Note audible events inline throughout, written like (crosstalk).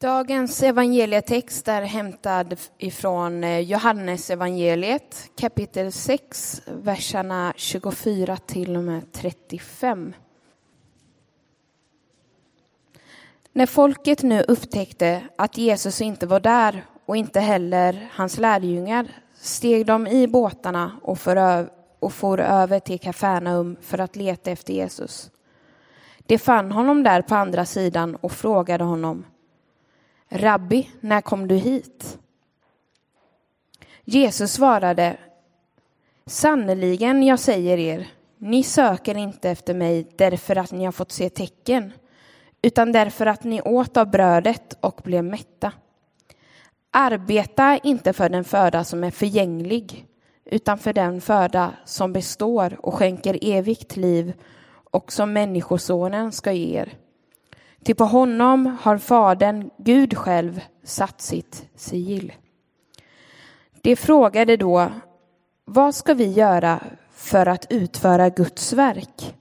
Dagens evangelietext är hämtad ifrån eh, Johannes evangeliet kapitel 6, verserna 24 till och med 35. När folket nu upptäckte att Jesus inte var där och inte heller hans lärjungar steg de i båtarna och for, och for över till Kafarnaum för att leta efter Jesus. De fann honom där på andra sidan och frågade honom Rabbi, när kom du hit? Jesus svarade Sannerligen, jag säger er, ni söker inte efter mig därför att ni har fått se tecken, utan därför att ni åt av brödet och blev mätta. Arbeta inte för den föda som är förgänglig, utan för den föda som består och skänker evigt liv och som Människosonen ska ge er. Ty på honom har Fadern, Gud själv, satt sitt sigill. De frågade då, vad ska vi göra för att utföra Guds verk?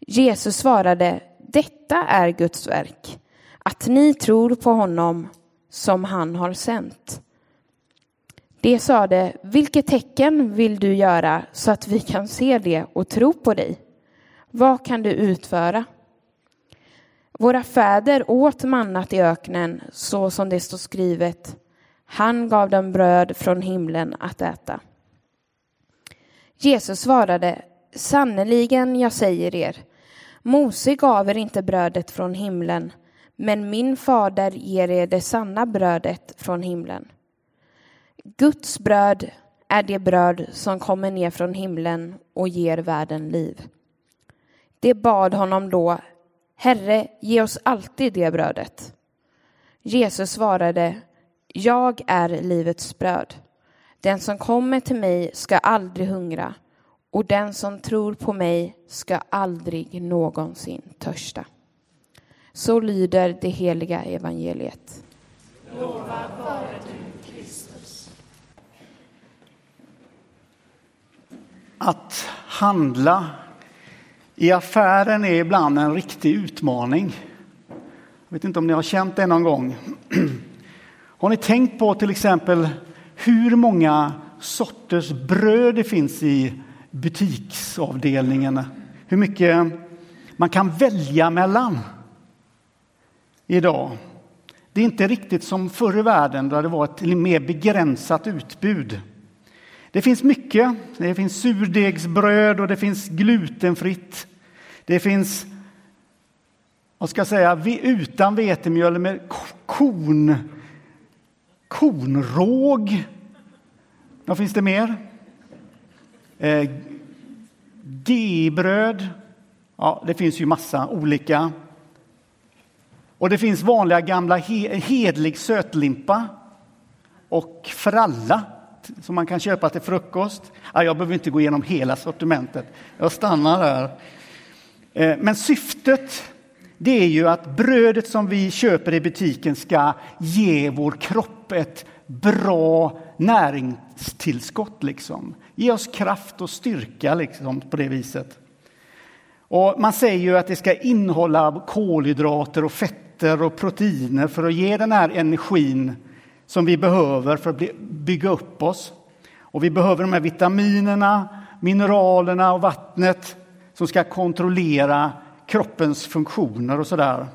Jesus svarade, detta är Guds verk, att ni tror på honom som han har sänt. De sade, vilket tecken vill du göra så att vi kan se det och tro på dig? Vad kan du utföra? Våra fäder åt mannat i öknen så som det står skrivet. Han gav dem bröd från himlen att äta. Jesus svarade, sannerligen jag säger er, Mose gav er inte brödet från himlen, men min fader ger er det sanna brödet från himlen. Guds bröd är det bröd som kommer ner från himlen och ger världen liv. Det bad honom då, Herre, ge oss alltid det brödet. Jesus svarade, jag är livets bröd. Den som kommer till mig ska aldrig hungra och den som tror på mig ska aldrig någonsin törsta. Så lyder det heliga evangeliet. Lovad vare du, Kristus. Att handla i affären är ibland en riktig utmaning. Jag vet inte om ni har känt det någon gång. (clears throat) Har ni tänkt på till exempel hur många sorters bröd det finns i butiksavdelningen? Hur mycket man kan välja mellan idag. Det är inte riktigt som förr i världen då det var ett mer begränsat utbud. Det finns mycket. Det finns surdegsbröd och det finns glutenfritt. Det finns, vad ska jag säga, utan vetemjöl med korn, kornråg. Vad finns det mer? Eh, G-bröd. Ja, det finns ju massa olika. Och det finns vanliga gamla hedlig sötlimpa och fralla som man kan köpa till frukost. jag behöver inte gå igenom hela sortimentet. Jag stannar där. Eh, men syftet det är ju att brödet som vi köper i butiken ska ge vår kropp ett bra näringstillskott. Liksom. Ge oss kraft och styrka liksom, på det viset. Och man säger ju att det ska innehålla kolhydrater och fetter och proteiner för att ge den här energin som vi behöver för att bygga upp oss. Och vi behöver de här vitaminerna, mineralerna och vattnet som ska kontrollera kroppens funktioner och sådär.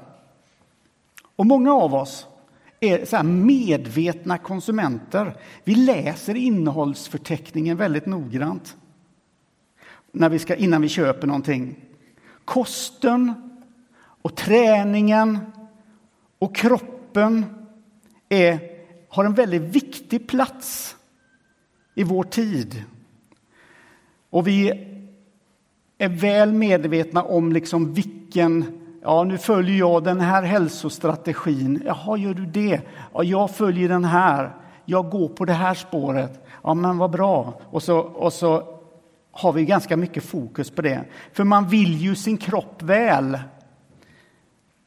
Och många av oss är så medvetna konsumenter. Vi läser innehållsförteckningen väldigt noggrant när vi ska, innan vi köper någonting. Kosten och träningen och kroppen är, har en väldigt viktig plats i vår tid. Och vi är väl medvetna om liksom vilken Ja, nu följer jag den här hälsostrategin. Jaha, gör du det? Ja, jag följer den här. Jag går på det här spåret. Ja, men vad bra. Och så, och så har vi ganska mycket fokus på det. För man vill ju sin kropp väl.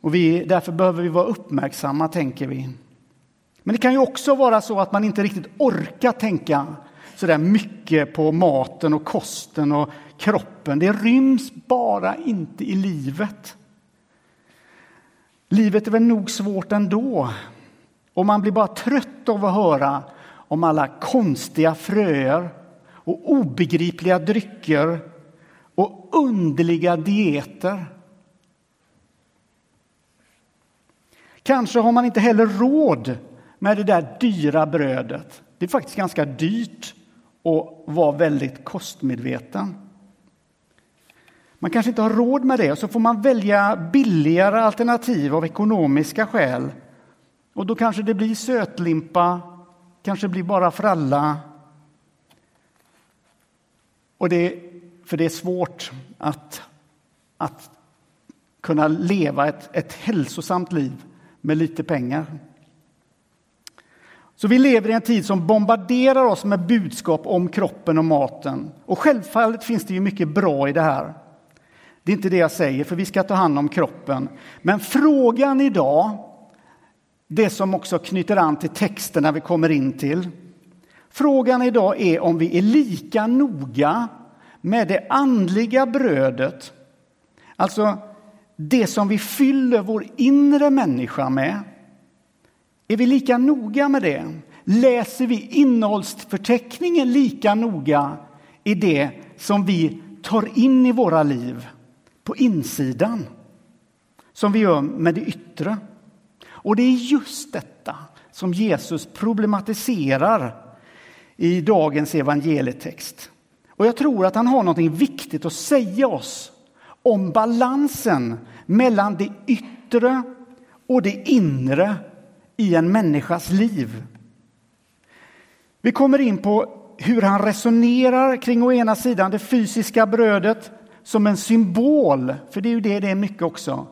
Och vi, därför behöver vi vara uppmärksamma, tänker vi. Men det kan ju också vara så att man inte riktigt orkar tänka så där mycket på maten och kosten och kroppen. Det ryms bara inte i livet. Livet är väl nog svårt ändå. Och man blir bara trött av att höra om alla konstiga fröer och obegripliga drycker och underliga dieter. Kanske har man inte heller råd med det där dyra brödet. Det är faktiskt ganska dyrt och vara väldigt kostmedveten. Man kanske inte har råd med det och så får man välja billigare alternativ av ekonomiska skäl. Och då kanske det blir sötlimpa, kanske blir bara fralla. Och det, för det är svårt att, att kunna leva ett, ett hälsosamt liv med lite pengar. Så vi lever i en tid som bombarderar oss med budskap om kroppen och maten. Och självfallet finns det ju mycket bra i det här. Det är inte det jag säger, för vi ska ta hand om kroppen. Men frågan idag, det som också knyter an till texterna vi kommer in till. Frågan idag är om vi är lika noga med det andliga brödet, alltså det som vi fyller vår inre människa med. Är vi lika noga med det? Läser vi innehållsförteckningen lika noga i det som vi tar in i våra liv på insidan som vi gör med det yttre? Och det är just detta som Jesus problematiserar i dagens evangelietext. Och jag tror att han har något viktigt att säga oss om balansen mellan det yttre och det inre i en människas liv. Vi kommer in på hur han resonerar kring å ena sidan det fysiska brödet som en symbol, för det är ju det det är mycket också,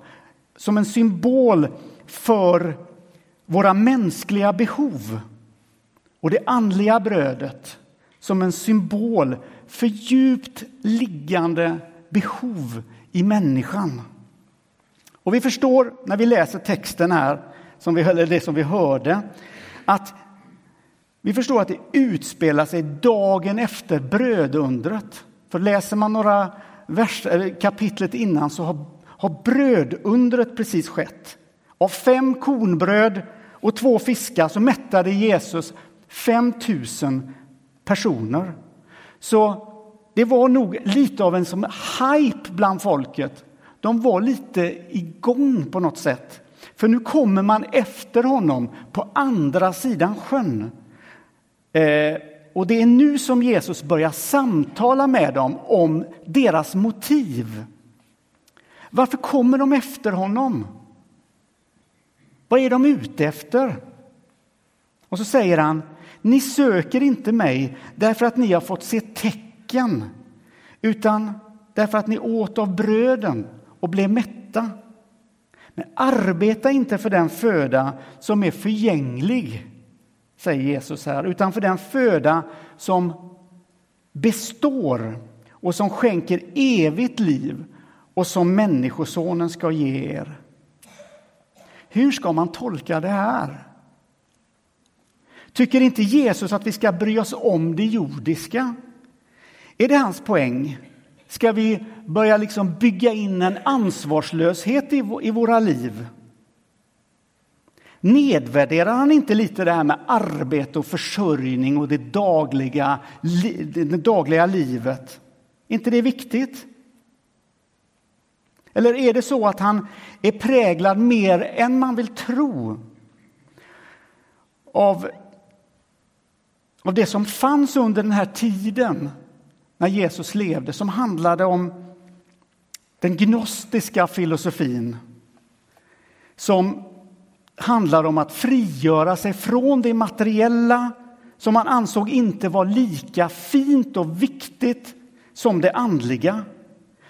som en symbol för våra mänskliga behov. Och det andliga brödet som en symbol för djupt liggande behov i människan. Och vi förstår när vi läser texten här, som vi, eller det som vi hörde, att vi förstår att det utspelar sig dagen efter brödundret. För läser man några vers, kapitlet innan så har, har brödundret precis skett. Av fem kornbröd och två fiskar så mättade Jesus 5 000 personer. Så det var nog lite av en som hype bland folket. De var lite igång på något sätt. För nu kommer man efter honom på andra sidan sjön. Eh, och det är nu som Jesus börjar samtala med dem om deras motiv. Varför kommer de efter honom? Vad är de ute efter? Och så säger han, ni söker inte mig därför att ni har fått se tecken, utan därför att ni åt av bröden och blev mätta. Men arbeta inte för den föda som är förgänglig, säger Jesus här, utan för den föda som består och som skänker evigt liv och som Människosonen ska ge er. Hur ska man tolka det här? Tycker inte Jesus att vi ska bry oss om det jordiska? Är det hans poäng? Ska vi börja liksom bygga in en ansvarslöshet i, våra liv? Nedvärderar han inte lite det här med arbete och försörjning och det dagliga, det dagliga livet? Är inte det viktigt? Eller är det så att han är präglad mer än man vill tro av, av det som fanns under den här tiden när Jesus levde som handlade om den gnostiska filosofin som handlar om att frigöra sig från det materiella som man ansåg inte var lika fint och viktigt som det andliga.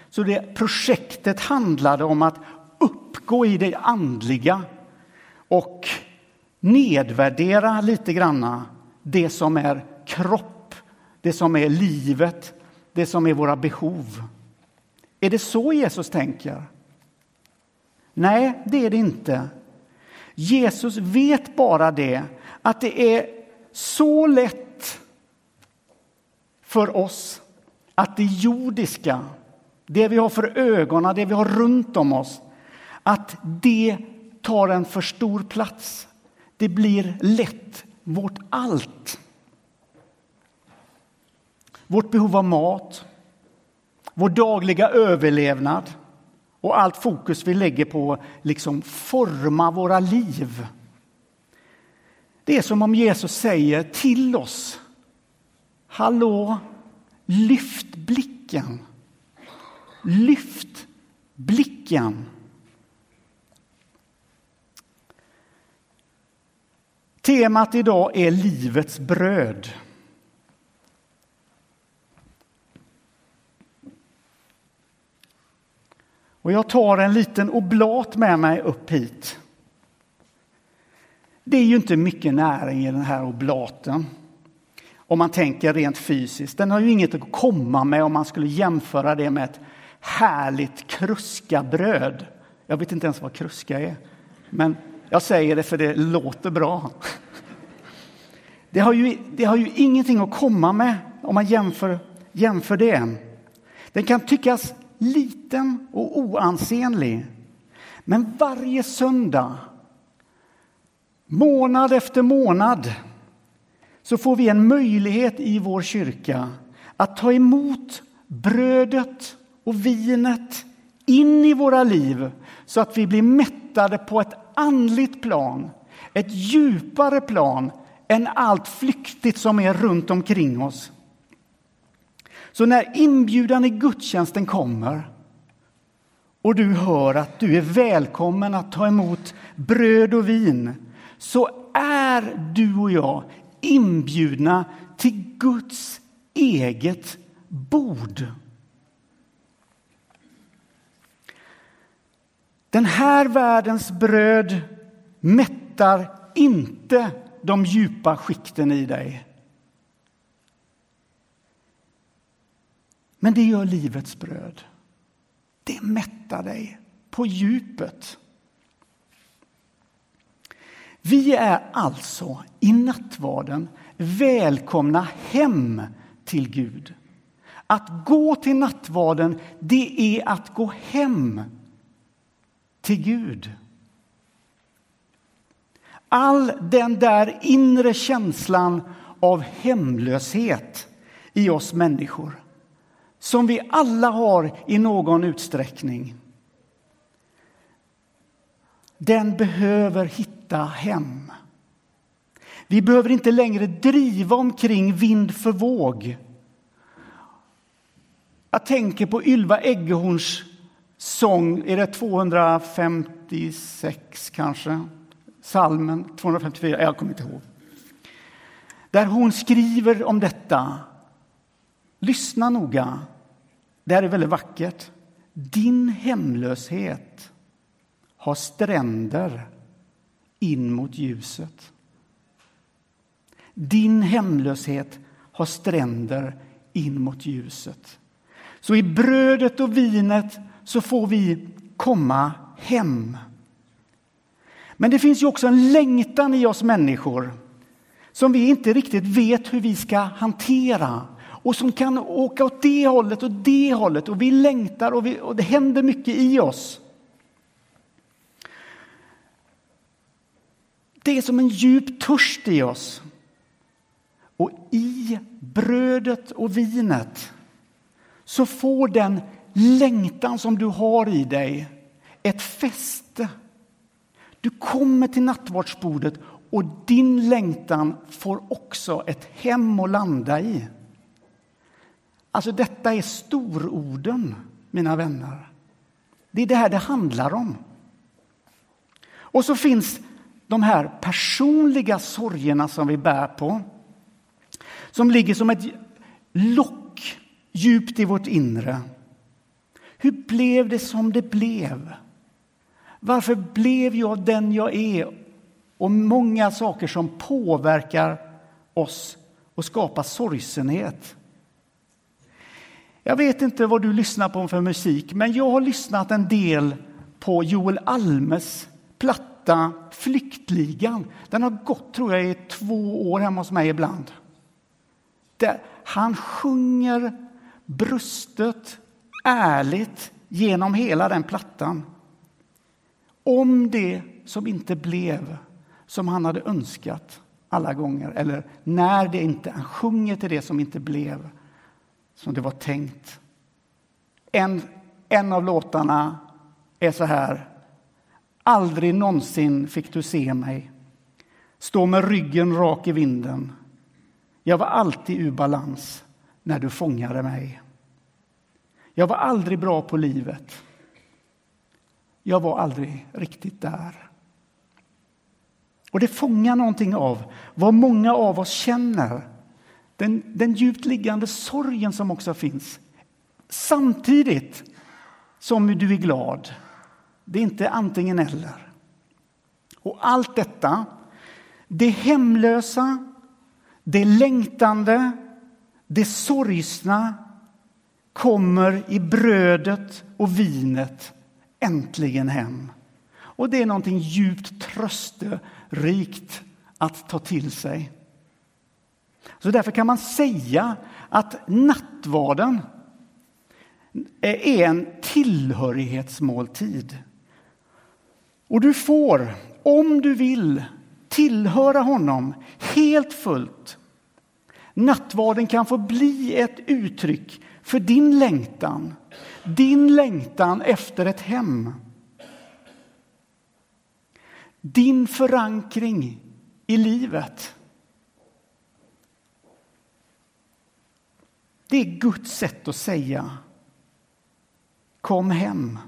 Så det projektet handlade om att uppgå i det andliga och nedvärdera lite granna det som är kropp, det som är livet, det som är våra behov. Är det så Jesus tänker? Nej, det är det inte. Jesus vet bara det, att det är så lätt för oss att det jordiska, det vi har för ögonen, det vi har runt om oss, att det tar en för stor plats. det blir lätt vårt allt. Vårt behov av mat, vår dagliga överlevnad och allt fokus vi lägger på liksom forma våra liv. Det är som om Jesus säger till oss. Hallå, lyft blicken. Lyft blicken. Temat idag är livets bröd. Och jag tar en liten oblat med mig upp hit. Det är ju inte mycket näring i den här oblaten. Om man tänker rent fysiskt. Den har ju inget att komma med om man skulle jämföra det med ett härligt kruskabröd. Jag vet inte ens vad kruska är, men jag säger det för det låter bra. Det har ju, det har ju ingenting att komma med om man jämför, jämför det. Den kan tyckas liten och oansenlig. Men varje söndag, månad efter månad, så får vi en möjlighet i vår kyrka att ta emot brödet och vinet in i våra liv så att vi blir mättade på ett andligt plan, ett djupare plan än allt flyktigt som är runt omkring oss. Så när inbjudan i gudstjänsten kommer och du hör att du är välkommen att ta emot bröd och vin så är du och jag inbjudna till Guds eget bord. Den här världens bröd mättar inte de djupa skikten i dig. Men det gör livets bröd. Det mättar dig på djupet. Vi är alltså i nattvarden välkomna hem till Gud. Att gå till nattvarden, det är att gå hem till Gud. All den där inre känslan av hemlöshet i oss människor som vi alla har i någon utsträckning. Den behöver hitta hem. Vi behöver inte längre driva omkring vind för våg. Jag tänker på Ylva Eggehorns sång, är det 256 kanske? Salmen 254, jag kommer inte ihåg. Där hon skriver om detta. Lyssna noga. Det här är väldigt vackert. Din hemlöshet har stränder in mot ljuset. Din hemlöshet har stränder in mot ljuset. Så i brödet och vinet så får vi komma hem. Men det finns ju också en längtan i oss människor som vi inte riktigt vet hur vi ska hantera och som kan åka åt det hållet och det hållet och vi längtar och, vi, och det händer mycket i oss. Det är som en djup törst i oss. Och i brödet och vinet så får den längtan som du har i dig ett fäste. Du kommer till nattvardsbordet och din längtan får också ett hem att landa i. Alltså detta är stororden, mina vänner. Det är det här det handlar om. Och så finns de här personliga sorgerna som vi bär på. Som ligger som ett lock djupt i vårt inre. Hur blev det som det blev? Varför blev jag den jag är? Och många saker som påverkar oss och skapar sorgsenhet. Jag vet inte vad du lyssnar på för musik, men jag har lyssnat en del på Joel Almes platta Flyktligan. Den har gått, tror jag, i två år hemma hos mig ibland. Där han sjunger brustet, ärligt genom hela den plattan. Om det som inte blev, som han hade önskat alla gånger. Eller när det inte, han sjunger till det som inte blev som det var tänkt. En, en av låtarna är så här. Aldrig någonsin fick du se mig stå med ryggen rak i vinden. Jag var alltid ur balans när du fångade mig. Jag var aldrig bra på livet. Jag var aldrig riktigt där. Och det fångar någonting av vad många av oss känner. Den, den djupt liggande sorgen som också finns. Samtidigt som du är glad. Det är inte antingen eller. Och allt detta, det hemlösa, det längtande, det sorgsna kommer i brödet och vinet äntligen hem. Och det är någonting djupt trösterikt att ta till sig. Så därför kan man säga att nattvarden är en tillhörighetsmåltid. Och du får, om du vill, tillhöra honom helt fullt. Nattvarden kan få bli ett uttryck för din längtan, din längtan efter ett hem. Din förankring i livet. Det är Guds sätt att säga kom hem.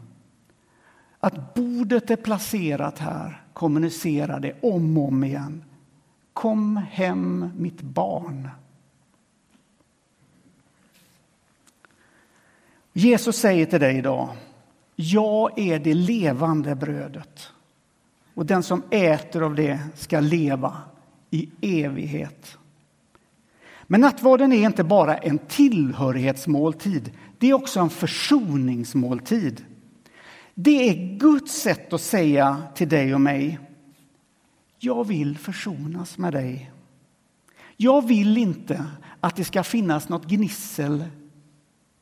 Att bordet är placerat här kommunicerar det om och om igen. Kom hem, mitt barn. Jesus säger till dig idag, jag är det levande brödet och den som äter av det ska leva i evighet. Men nattvarden är inte bara en tillhörighetsmåltid, det är också en försoningsmåltid. Det är Guds sätt att säga till dig och mig, jag vill försonas med dig. Jag vill inte att det ska finnas något gnissel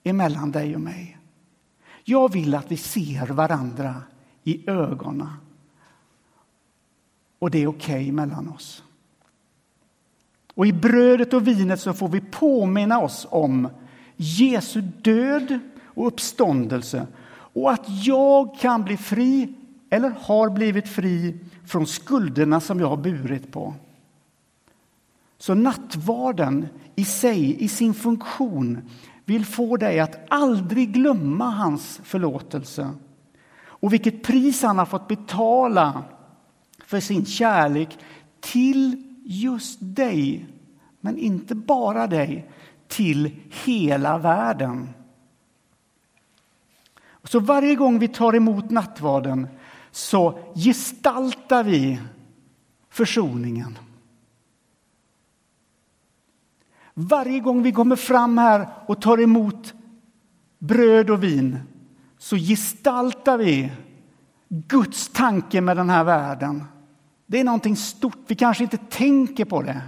emellan dig och mig. Jag vill att vi ser varandra i ögonen. Och det är okej okay mellan oss. Och i brödet och vinet så får vi påminna oss om Jesu död och uppståndelse och att jag kan bli fri eller har blivit fri från skulderna som jag har burit på. Så nattvarden i sig, i sin funktion, vill få dig att aldrig glömma hans förlåtelse och vilket pris han har fått betala för sin kärlek till just dig, men inte bara dig, till hela världen. Så varje gång vi tar emot nattvarden så gestaltar vi försoningen. Varje gång vi kommer fram här och tar emot bröd och vin så gestaltar vi Guds tanke med den här världen. Det är någonting stort. Vi kanske inte tänker på det.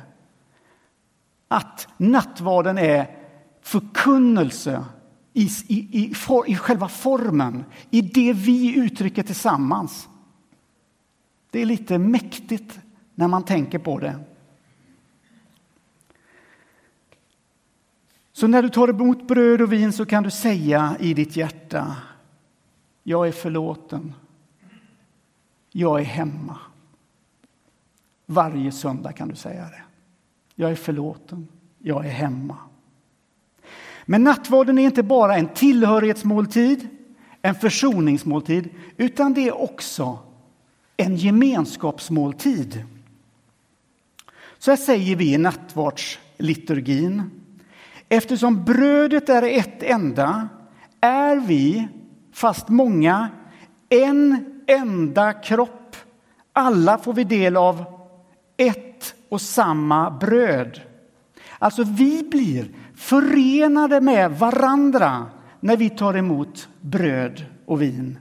Att nattvarden är förkunnelse i, i, i, for, i själva formen, i det vi uttrycker tillsammans. Det är lite mäktigt när man tänker på det. Så när du tar emot bröd och vin så kan du säga i ditt hjärta Jag är förlåten. Jag är hemma. Varje söndag kan du säga det. Jag är förlåten. Jag är hemma. Men nattvarden är inte bara en tillhörighetsmåltid, en försoningsmåltid, utan det är också en gemenskapsmåltid. Så här säger vi i nattvardsliturgin. Eftersom brödet är ett enda är vi, fast många, en enda kropp. Alla får vi del av ett och samma bröd. Alltså, vi blir förenade med varandra när vi tar emot bröd och vin.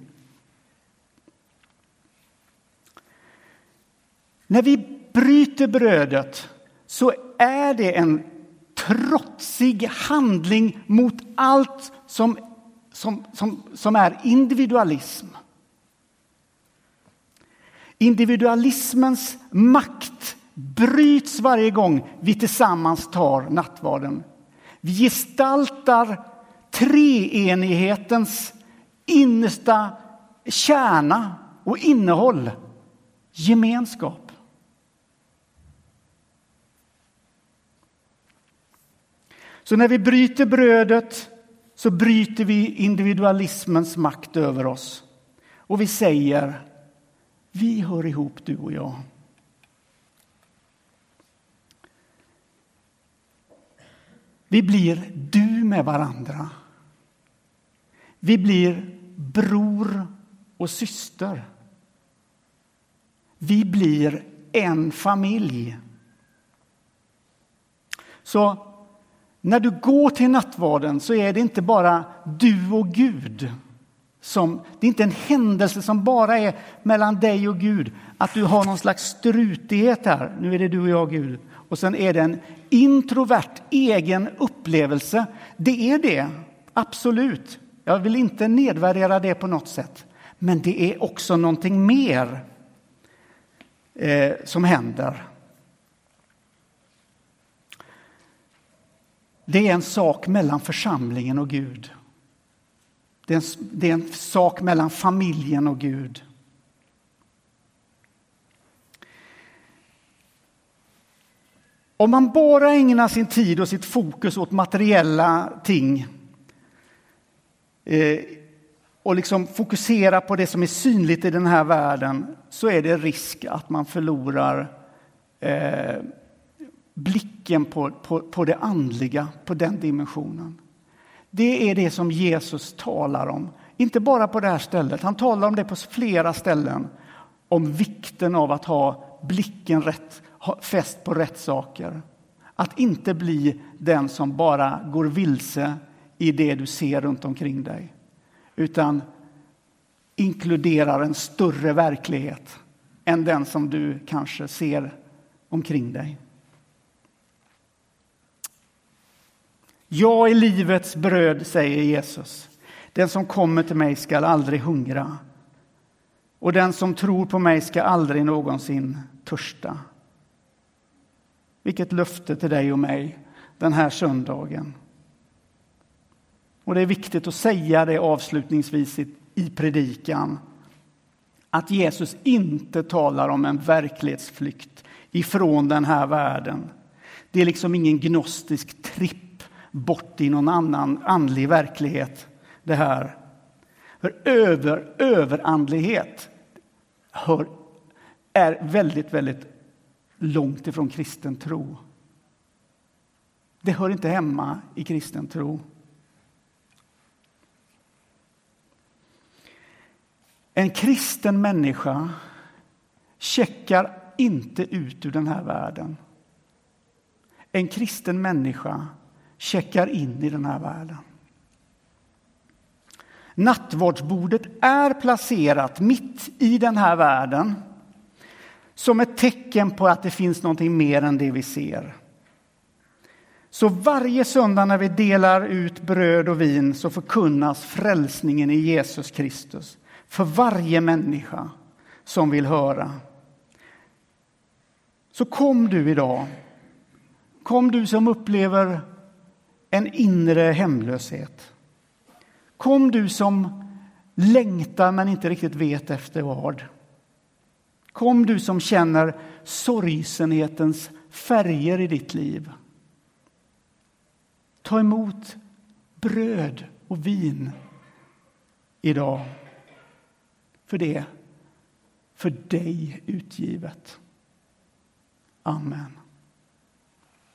När vi bryter brödet så är det en trotsig handling mot allt som, som, som, som är individualism. Individualismens makt bryts varje gång vi tillsammans tar nattvarden. Vi gestaltar treenighetens innersta kärna och innehåll, gemenskap. Så när vi bryter brödet så bryter vi individualismens makt över oss. Och vi säger, vi hör ihop du och jag. Vi blir du med varandra. Vi blir bror och syster. Vi blir en familj. Så när du går till nattvarden så är det inte bara du och Gud. Som, det är inte en händelse som bara är mellan dig och Gud, att du har någon slags strutighet här. Nu är det du och jag, Gud. Och sen är det en introvert egen upplevelse. Det är det, absolut. Jag vill inte nedvärdera det på något sätt. Men det är också någonting mer eh, som händer. Det är en sak mellan församlingen och Gud. Det är, en, det är en sak mellan familjen och Gud. Om man bara ägnar sin tid och sitt fokus åt materiella ting eh, och liksom fokuserar på det som är synligt i den här världen så är det risk att man förlorar eh, blicken på, på, på det andliga, på den dimensionen. Det är det som Jesus talar om. Inte bara på det här stället, han talar om det på flera ställen. Om vikten av att ha blicken rätt, fäst på rätt saker. Att inte bli den som bara går vilse i det du ser runt omkring dig. Utan inkluderar en större verklighet än den som du kanske ser omkring dig. Jag är livets bröd, säger Jesus. Den som kommer till mig skall aldrig hungra och den som tror på mig ska aldrig någonsin törsta. Vilket löfte till dig och mig den här söndagen. Och det är viktigt att säga det avslutningsvis i predikan att Jesus inte talar om en verklighetsflykt ifrån den här världen. Det är liksom ingen gnostisk tripp bort i någon annan andlig verklighet. Det här. För över, överandlighet hör, är väldigt, väldigt långt ifrån kristen tro. Det hör inte hemma i kristen tro. En kristen människa checkar inte ut ur den här världen. En kristen människa checkar in i den här världen. Nattvardsbordet är placerat mitt i den här världen som ett tecken på att det finns någonting mer än det vi ser. Så varje söndag när vi delar ut bröd och vin så förkunnas frälsningen i Jesus Kristus för varje människa som vill höra. Så kom du idag. Kom du som upplever en inre hemlöshet. Kom du som längtar men inte riktigt vet efter vad. Kom du som känner sorgsenhetens färger i ditt liv. Ta emot bröd och vin idag. För det, för dig utgivet. Amen.